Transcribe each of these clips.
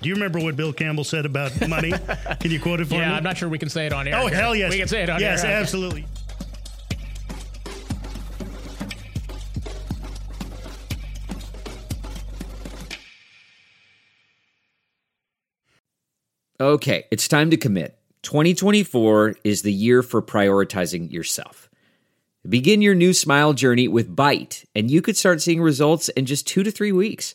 Do you remember what Bill Campbell said about money? Can you quote it for yeah, me? Yeah, I'm not sure we can say it on air. Oh, here. hell yes. We can say it on yes, air. Yes, absolutely. Okay, it's time to commit. 2024 is the year for prioritizing yourself. Begin your new smile journey with Byte, and you could start seeing results in just two to three weeks.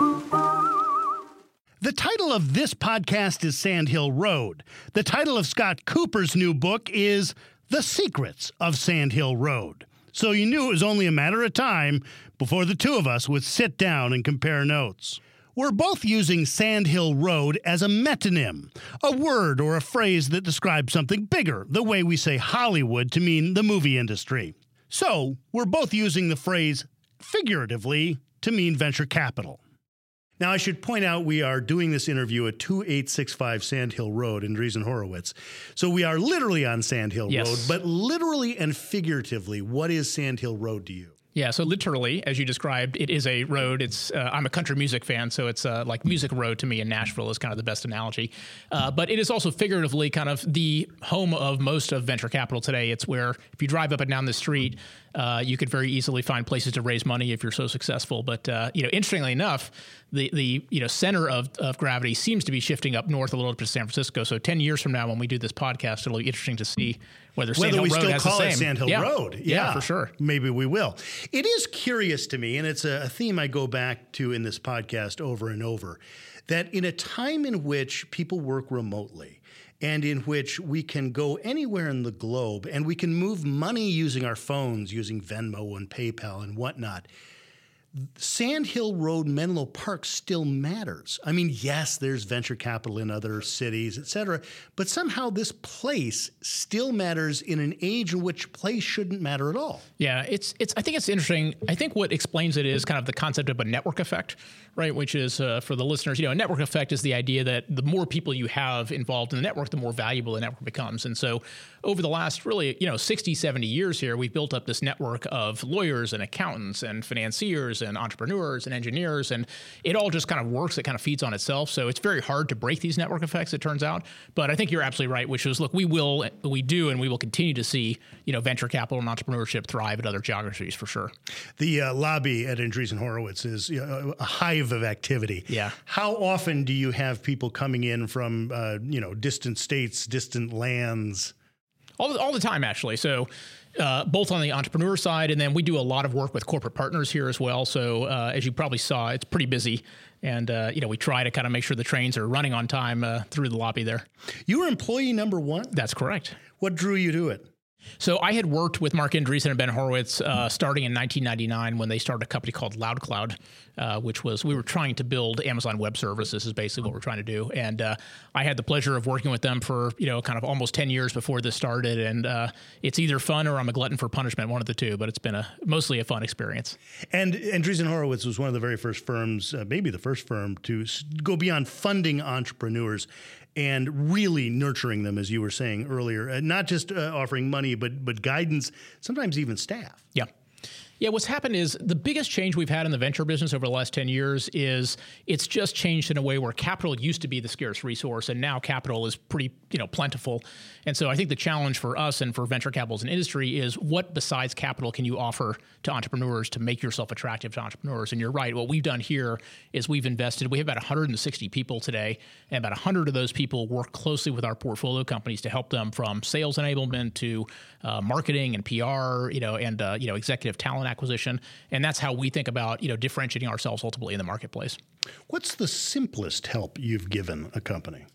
The title of this podcast is Sandhill Road. The title of Scott Kupor's new book is The Secrets of Sandhill Road. So you knew it was only a matter of time before the two of us would sit down and compare notes. We're both using Sandhill Road as a metonym, a word or a phrase that describes something bigger, the way we say Hollywood to mean the movie industry. So we're both using the phrase figuratively to mean venture capital. Now, I should point out we are doing this interview at 2865 Sand Hill Road in Andreessen Horowitz. So we are literally on Sandhill Yes. Road, but literally and figuratively, what is Sand Hill Road to you? Yeah, so literally, as you described, it is a road. It's uh, I'm a country music fan, so it's uh, like music road to me in Nashville is kind of the best analogy. Uh, but it is also figuratively kind of the home of most of venture capital today. It's where if you drive up and down the street, uh, you could very easily find places to raise money if you're so successful. But uh, you know, interestingly enough, the the you know center of, of gravity seems to be shifting up north a little bit to San Francisco. So ten years from now, when we do this podcast, it'll be interesting to see whether, Whether Sandhill we Road still has call the it same. Sandhill Yeah. Road. Yeah, for sure. Maybe we will. It is curious to me, and it's a theme I go back to in this podcast over and over, that in a time in which people work remotely, and in which we can go anywhere in the globe and we can move money using our phones, using Venmo and PayPal and whatnot. Sandhill Road, Menlo Park still matters. I mean, yes, there's venture capital in other cities, et cetera, but somehow this place still matters in an age in which place shouldn't matter at all. Yeah, it's it's. I think it's interesting. I think what explains it is kind of the concept of a network effect, right? Which is uh, for the listeners, you know, a network effect is the idea that the more people you have involved in the network, the more valuable the network becomes. And so, over the last really, you know, 60, 70 years here, we've built up this network of lawyers and accountants and financiers and entrepreneurs and engineers, and it all just kind of works. It kind of feeds on itself. So it's very hard to break these network effects. It turns out, but I think you're absolutely right. Which is, look, we will, we do, and we will continue to see, you know, venture capital and entrepreneurship thrive at other geographies for sure. The uh, lobby at Andreessen Horowitz is you know, a hive of activity. Yeah. How often do you have people coming in from uh, you know distant states, distant lands? all the, all the time actually. So uh, both on the entrepreneur side, and then we do a lot of work with corporate partners here as well. So uh, as you probably saw, it's pretty busy, and uh, you know we try to kind of make sure the trains are running on time uh, through the lobby there. You were employee number one. That's correct. What drew you to it? So I had worked with Marc Andreessen and Ben Horowitz uh, starting in 1999 when they started a company called LoudCloud, uh, which was we were trying to build Amazon Web Services is basically what we're trying to do. And uh, I had the pleasure of working with them for you know kind of almost 10 years before this started. And uh, it's either fun or I'm a glutton for punishment, one of the two. But it's been a mostly a fun experience. And Andreessen Horowitz was one of the very first firms, uh, maybe the first firm, to go beyond funding entrepreneurs and really nurturing them, as you were saying earlier, not just uh, offering money, but but guidance, sometimes even staff. Yeah. Yeah, what's happened is the biggest change we've had in the venture business over the last 10 years is it's just changed in a way where capital used to be the scarce resource and now capital is pretty, you know, plentiful. And so I think the challenge for us and for venture capital as an industry is what besides capital can you offer to entrepreneurs to make yourself attractive to entrepreneurs? And you're right, what we've done here is we've invested, we have about 160 people today, and about 100 of those people work closely with our portfolio companies to help them from sales enablement to uh, marketing and PR, you know, and uh, you know, executive talent acquisition, and that's how we think about you know differentiating ourselves ultimately in the marketplace. What's the simplest help you've given a company?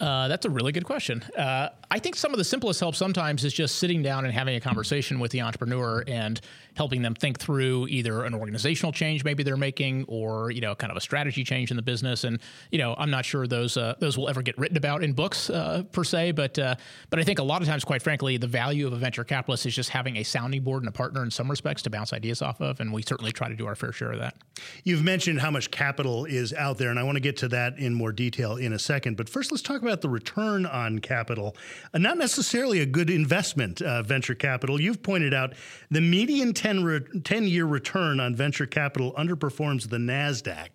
Uh, that's a really good question. Uh, I think some of the simplest help sometimes is just sitting down and having a conversation with the entrepreneur and helping them think through either an organizational change maybe they're making or you know kind of a strategy change in the business. And you know I'm not sure those uh, those will ever get written about in books uh, per se, but uh, but I think a lot of times, quite frankly, the value of a venture capitalist is just having a sounding board and a partner in some respects to bounce ideas off of, and we certainly try to do our fair share of that. You've mentioned how much capital is out there, and I want to get to that in more detail in a second. But first, let's talk about the return on capital. Uh, not necessarily a good investment, uh, venture capital. You've pointed out the median 10, re- 10 year return on venture capital underperforms the NASDAQ.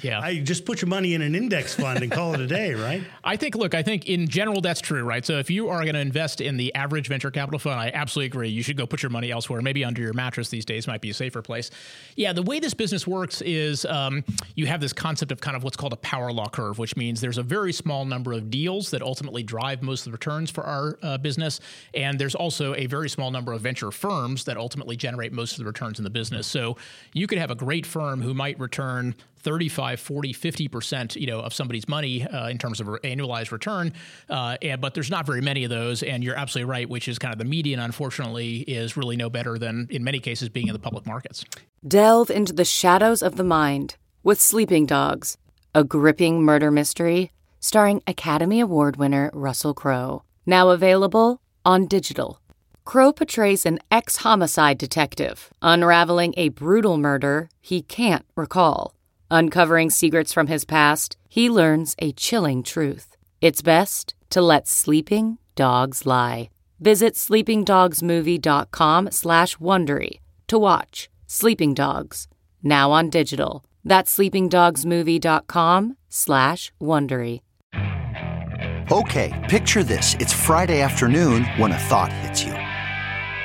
Yeah. I just put your money in an index fund and call it a day, right? I think, look, I think in general that's true, right? So if you are going to invest in the average venture capital fund, I absolutely agree. You should go put your money elsewhere. Maybe under your mattress these days might be a safer place. Yeah, the way this business works is um, you have this concept of kind of what's called a power law curve, which means there's a very small number of deals that ultimately drive most of the returns for our uh, business. And there's also a very small number of venture firms that ultimately generate most of the returns in the business. So you could have a great firm who might return 35, 40, 50%, you know, of somebody's money uh, in terms of annualized return. Uh, and, but there's not very many of those. And you're absolutely right, which is kind of the median, unfortunately, is really no better than, in many cases, being in the public markets. Delve into the shadows of the mind with Sleeping Dogs, a gripping murder mystery starring Academy Award winner Russell Crowe. Now available on digital. Crowe portrays an ex homicide detective unraveling a brutal murder he can't recall. Uncovering secrets from his past, he learns a chilling truth. It's best to let sleeping dogs lie. Visit sleepingdogsmovie.com slash Wondery to watch Sleeping Dogs, now on digital. That's sleepingdogsmovie.com slash Wondery. Okay, picture this. It's Friday afternoon when a thought hits you.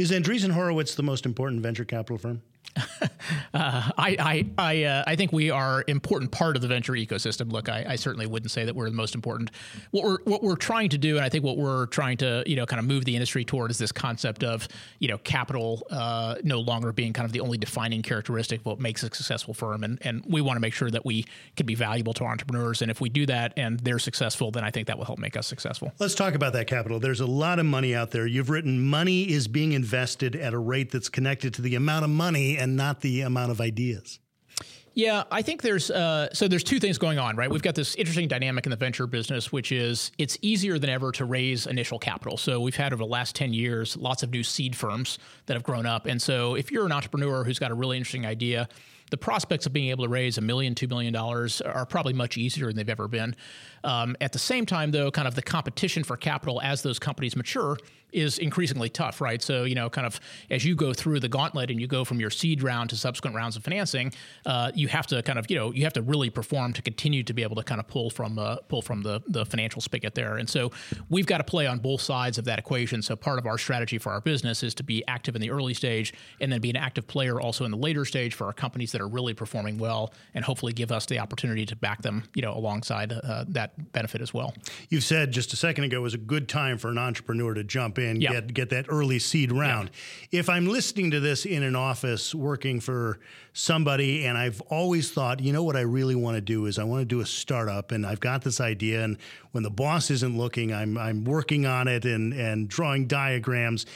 Is Andreessen Horowitz the most important venture capital firm? Uh, I I I, uh, I, think we are important part of the venture ecosystem. Look, I, I, certainly wouldn't say that we're the most important. What we're what we're trying to do, and I think what we're trying to you know kind of move the industry toward is this concept of you know capital uh, no longer being kind of the only defining characteristic of what makes a successful firm, and and we want to make sure that we can be valuable to our entrepreneurs, and if we do that and they're successful, then I think that will help make us successful. Let's talk about that capital. There's a lot of money out there. You've written money is being invested at a rate that's connected to the amount of money and not the amount of ideas. Yeah, I think there's uh, so there's two things going on, right? We've got this interesting dynamic in the venture business, which is it's easier than ever to raise initial capital. So we've had over the last ten years lots of new seed firms that have grown up, and so if you're an entrepreneur who's got a really interesting idea, the prospects of being able to raise a million, two million dollars are probably much easier than they've ever been. Um, at the same time, though, kind of the competition for capital as those companies mature is increasingly tough, right? So, you know, kind of as you go through the gauntlet and you go from your seed round to subsequent rounds of financing, uh, you have to kind of, you know, you have to really perform to continue to be able to kind of pull from uh, pull from the the financial spigot there. And so, we've got to play on both sides of that equation. So, part of our strategy for our business is to be active in the early stage and then be an active player also in the later stage for our companies that that are really performing well, and hopefully give us the opportunity to back them, you know, alongside uh, that benefit as well. You've said just a second ago was a good time for an entrepreneur to jump in, Yeah. get get that early seed round. If I'm listening to this in an office working for somebody, and I've always thought, you know, what I really want to do is I want to do a startup, and I've got this idea, and when the boss isn't looking, I'm I'm working on it and and drawing diagrams.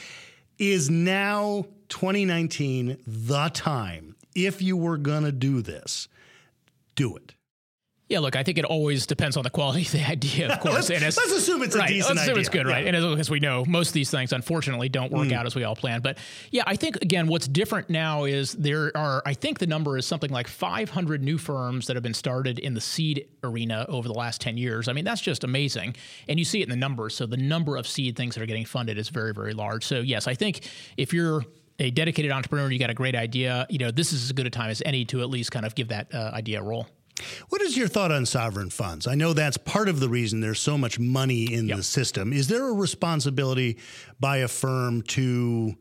Is now 2019 the time? If you were gonna do this, do it. Yeah, look, I think it always depends on the quality of the idea, of course. Let's- and as- let's assume it's a right, let's assume it's idea. good, right? Yeah. And as, as we know, most of these things, unfortunately, don't work mm. out as we all plan. But yeah, I think again, what's different now is there are, I think the number is something like 500 new firms that have been started in the seed arena over the last 10 years. I mean, that's just amazing, and you see it in the numbers. So the number of seed things that are getting funded is very, very large. So yes, I think if you're a dedicated entrepreneur, you got a great idea. You know, this is as good a time as any to at least kind of give that uh, idea a roll. What is your thought on sovereign funds? I know that's part of the reason there's so much money in the system. Is there a responsibility by a firm to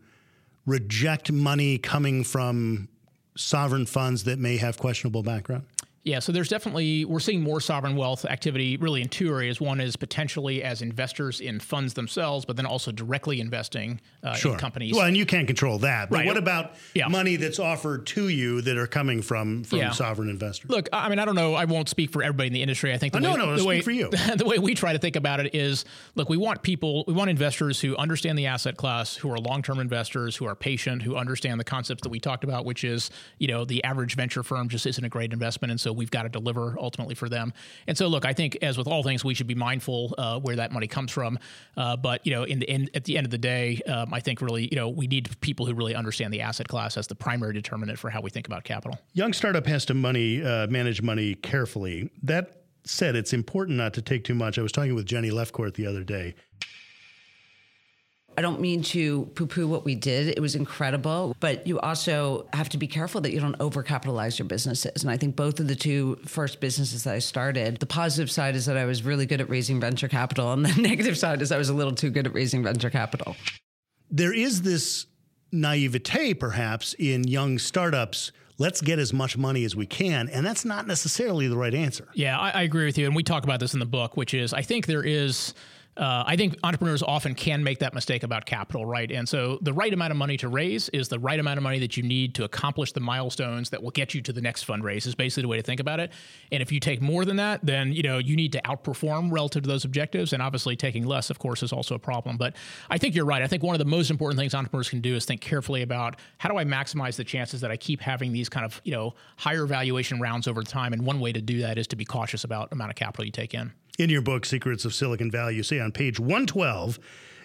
reject money coming from sovereign funds that may have questionable background? Yeah, so there's definitely we're seeing more sovereign wealth activity really in two areas. One is potentially as investors in funds themselves, but then also directly investing uh, in companies. Well, and you can't control that. But Right. what about Yeah. money that's offered to you that are coming from from Yeah. sovereign investors? Look, I mean, I don't know. I won't speak for everybody in the industry. I think the Oh, no, way, no, the speak way for you. the way we try to think about it is, look, we want people, we want investors who understand the asset class, who are long-term investors, who are patient, who understand the concepts that we talked about, which is, you know, the average venture firm just isn't a great investment, and so we've got to deliver ultimately for them. And so, look, I think as with all things, we should be mindful uh, where that money comes from. Uh, but you know, in the end, at the end of the day, um, I think really, you know, we need people who really understand the asset class as the primary determinant for how we think about capital. Young startup has to money uh, manage money carefully. That said, it's important not to take too much. I was talking with Jenny Lefcourt the other day. I don't mean to poo poo what we did. It was incredible, but you also have to be careful that you don't overcapitalize your businesses. And I think both of the two first businesses that I started, the positive side is that I was really good at raising venture capital, and the negative side is I was a little too good at raising venture capital. there is this naivete perhaps in young startups let's get as much money as we can and that's not necessarily the right answer Yeah, I, I agree with you, and we talk about this in the book, which is I think there is. Uh, I think entrepreneurs often can make that mistake about capital, right? And so the right amount of money to raise is the right amount of money that you need to accomplish the milestones that will get you to the next fundraise. Is basically the way to think about it. And if you take more than that, then you know you need to outperform relative to those objectives. And obviously, taking less, of course, is also a problem. But I think you're right. I think one of the most important things entrepreneurs can do is think carefully about how do I maximize the chances that I keep having these kind of you know higher valuation rounds over time. And one way to do that is to be cautious about amount of capital you take in. In your book secrets of silicon valley you say on page 112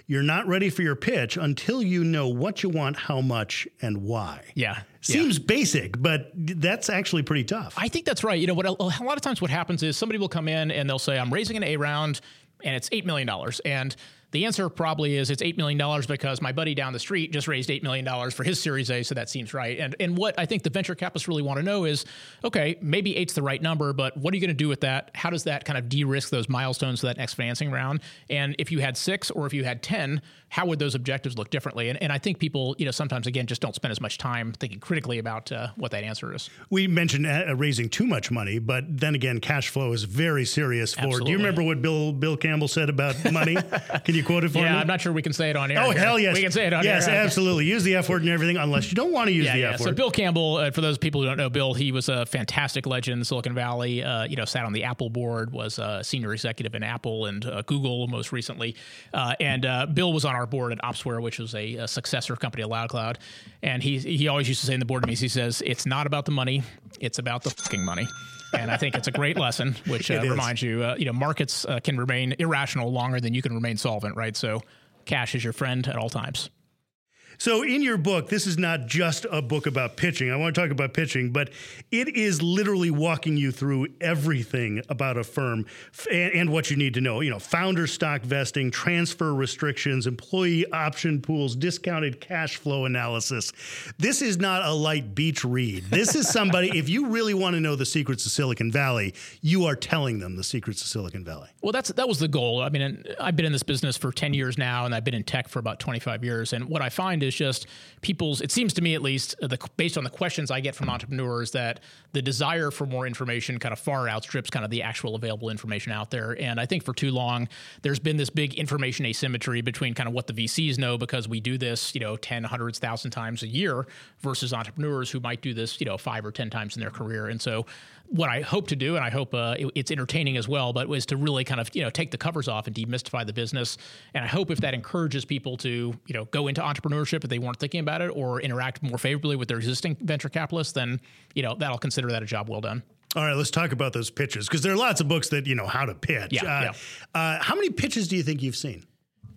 you're not ready for your pitch until you know what you want how much and why Yeah. seems basic but that's actually pretty tough I think that's right. You know, what a, a lot of times what happens is somebody will come in and they'll say, "I'm raising an A round, and it's eight million dollars." And the answer probably is it's eight million dollars because my buddy down the street just raised eight million dollars for his Series A, so that seems right. And and what I think the venture capitalists really want to know is, okay, maybe eight's the right number, but what are you going to do with that? How does that kind of de-risk those milestones for that next financing round? And if you had six or if you had ten, how would those objectives look differently? And, and I think people, you know, sometimes again just don't spend as much time thinking critically about uh, what that answer is. we mentioned uh, raising too much money but then again cash flow is very serious for do you remember what bill bill campbell said about money can you quote it for Yeah, me I'm not sure we can say it on air. Oh here. hell yes! we can say it on yes, air. absolutely. Use the F word and everything, unless you don't want to use Yeah, the yeah. F word. So. Bill Campbell, uh, for those people who don't know Bill, he was a fantastic legend in Silicon Valley. Uh, you know, sat on the Apple board, was a senior executive in Apple and uh, Google most recently. Uh, and uh, Bill was on our board at Opsware, which was a, a successor company of LoudCloud. And he he always used to say in the board meetings, he says, "It's not about the money, it's about the fucking money." And I think it's a great lesson, which uh, reminds you, uh, you know, markets uh, can remain irrational longer than you can remain solvent, right? So, cash is your friend at all times. So, in your book, this is not just a book about pitching. I want to talk about pitching, but it is literally walking you through everything about a firm and, and what you need to know. You know, founder stock vesting, transfer restrictions, employee option pools, discounted cash flow analysis. This is not a light beach read. This is somebody, if you really want to know the secrets of Silicon Valley, you are telling them the secrets of Silicon Valley. Well, that's that was the goal. I mean, I've been in this business for ten years now, and I've been in tech for about twenty five years. And what I find find is just people's. It seems to me, at least, the, based on the questions I get from entrepreneurs, that the desire for more information kind of far outstrips kind of the actual available information out there. And I think for too long, there's been this big information asymmetry between kind of what the VCs know because we do this, you know, 10, hundreds, thousand times a year versus entrepreneurs who might do this, you know, five or 10 times in their career. And so what I hope to do, and I hope uh, it, it's entertaining as well, but was to really kind of you know take the covers off and demystify the business. And I hope if that encourages people to you know go into entrepreneurship if they weren't thinking about it or interact more favorably with their existing venture capitalists, then you know that'll consider that a job well done. All right, let's talk about those pitches because there are lots of books that you know how to pitch. Yeah, uh, yeah. Uh, how many pitches do you think you've seen?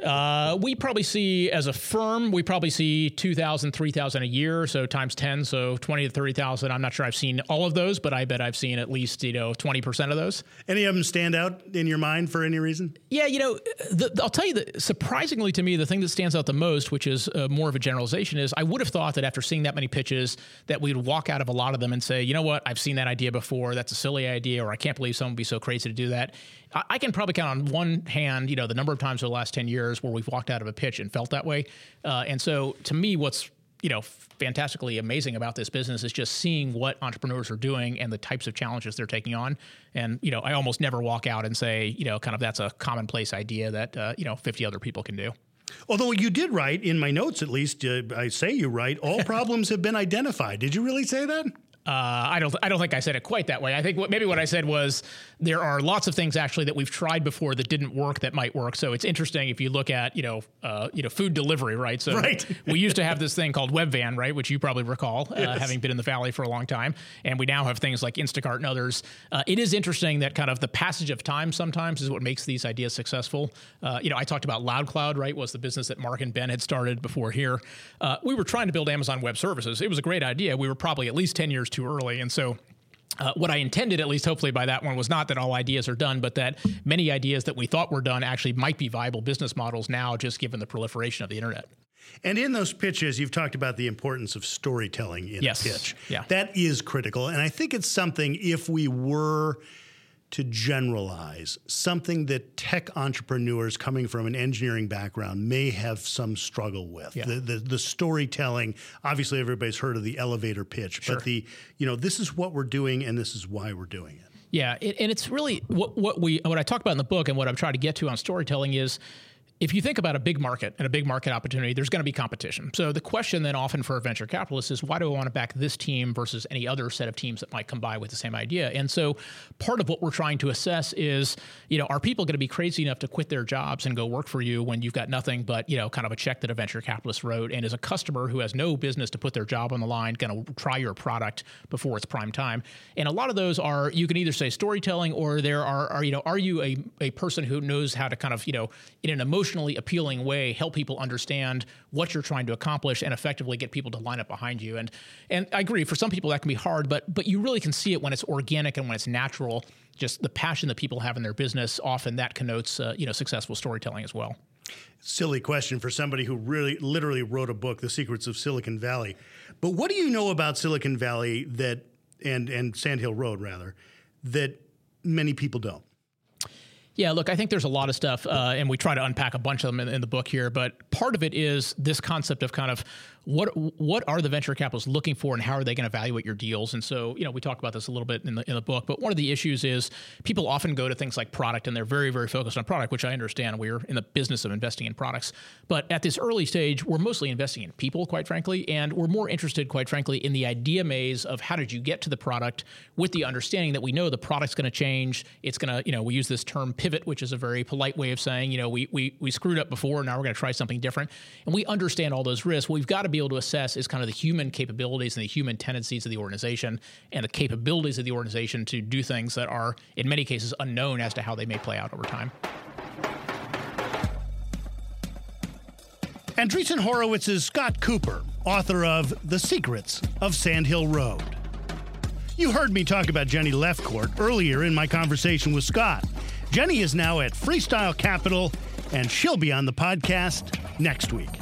Uh, we probably see, as a firm, we probably see 2,000, 3,000 a year, so times 10, so 20 to 30,000. I'm not sure I've seen all of those, but I bet I've seen at least, you know, 20% of those. Any of them stand out in your mind for any reason? Yeah, you know, the, I'll tell you that surprisingly to me, the thing that stands out the most, which is uh, more of a generalization, is I would have thought that after seeing that many pitches, that we would walk out of a lot of them and say, you know what, I've seen that idea before. That's a silly idea, or I can't believe someone would be so crazy to do that. I, I can probably count on one hand, you know, the number of times over the last 10 years where we've walked out of a pitch and felt that way. Uh, and so to me, what's you know fantastically amazing about this business is just seeing what entrepreneurs are doing and the types of challenges they're taking on and you know i almost never walk out and say you know kind of that's a commonplace idea that uh, you know 50 other people can do Although you did write in my notes, at least uh, I say you write, all problems have been identified. Did you really say that? Uh, I don't. I don't think I said it quite that way. I think what, maybe what I said was there are lots of things actually that we've tried before that didn't work that might work. So it's interesting if you look at you know uh, you know food delivery, right? So Right. we used to have this thing called Webvan, right, which you probably recall, uh, Yes. having been in the valley for a long time, and we now have things like Instacart and others. Uh, it is interesting that kind of the passage of time sometimes is what makes these ideas successful. Uh, you know, I talked about LoudCloud, right? Was the business that Mark and Ben had started before here. Uh, we were trying to build Amazon Web Services. It was a great idea. We were probably at least ten years too early, and so. Uh, what I intended, at least hopefully by that one, was not that all ideas are done, but that many ideas that we thought were done actually might be viable business models now, just given the proliferation of the internet. And in those pitches, you've talked about the importance of storytelling in Yes. a pitch. Yeah. That is critical. And I think it's something, if we were to generalize, something that tech entrepreneurs coming from an engineering background may have some struggle with. Yeah. The, the, the storytelling, obviously, everybody's heard of the elevator pitch, but the, you know, this is what we're doing and this is why we're doing it. Yeah, it, and it's really what what we what I talk about in the book and what I'm trying to get to on storytelling is if you think about a big market and a big market opportunity, there's going to be competition. So the question then often for a venture capitalist is why do I want to back this team versus any other set of teams that might come by with the same idea? And so part of what we're trying to assess is, you know, are people going to be crazy enough to quit their jobs and go work for you when you've got nothing but, you know, kind of a check that a venture capitalist wrote and is a customer who has no business to put their job on the line, going to try your product before it's prime time. And a lot of those are you can either say storytelling or there are, are you know, are you a, a person who knows how to kind of, you know, in an emotionally appealing way help people understand what you're trying to accomplish and effectively get people to line up behind you. And and I agree, for some people that can be hard, but but you really can see it when it's organic and when it's natural. Just the passion that people have in their business, often that connotes uh, you know successful storytelling as well. silly question for somebody who really literally wrote a book, The Secrets of Silicon Valley. But what do you know about Silicon Valley that and and Sand Hill Road rather that many people don't? Yeah, look, I think there's a lot of stuff, uh, and we try to unpack a bunch of them in, in the book here. But part of it is this concept of kind of what what are the venture capitalists looking for, and how are they going to evaluate your deals? And so, you know, we talk about this a little bit in the in the book. But one of the issues is people often go to things like product, and they're very very focused on product, which I understand. We're in the business of investing in products, but at this early stage, we're mostly investing in people, quite frankly, and we're more interested, quite frankly, in the idea maze of how did you get to the product, with the understanding that we know the product's going to change. It's going to, you know, we use this term pivot, which is a very polite way of saying, you know, we we we screwed up before, now we're going to try something different, and we understand all those risks. We've got to be able to assess is kind of the human capabilities and the human tendencies of the organization, and the capabilities of the organization to do things that are, in many cases, unknown as to how they may play out over time. Andreessen Horowitz's Scott Kupor, author of The Secrets of Sand Hill Road. You heard me talk about Jenny Lefcourt earlier in my conversation with Scott. Jenny is now at Freestyle Capital, and she'll be on the podcast next week.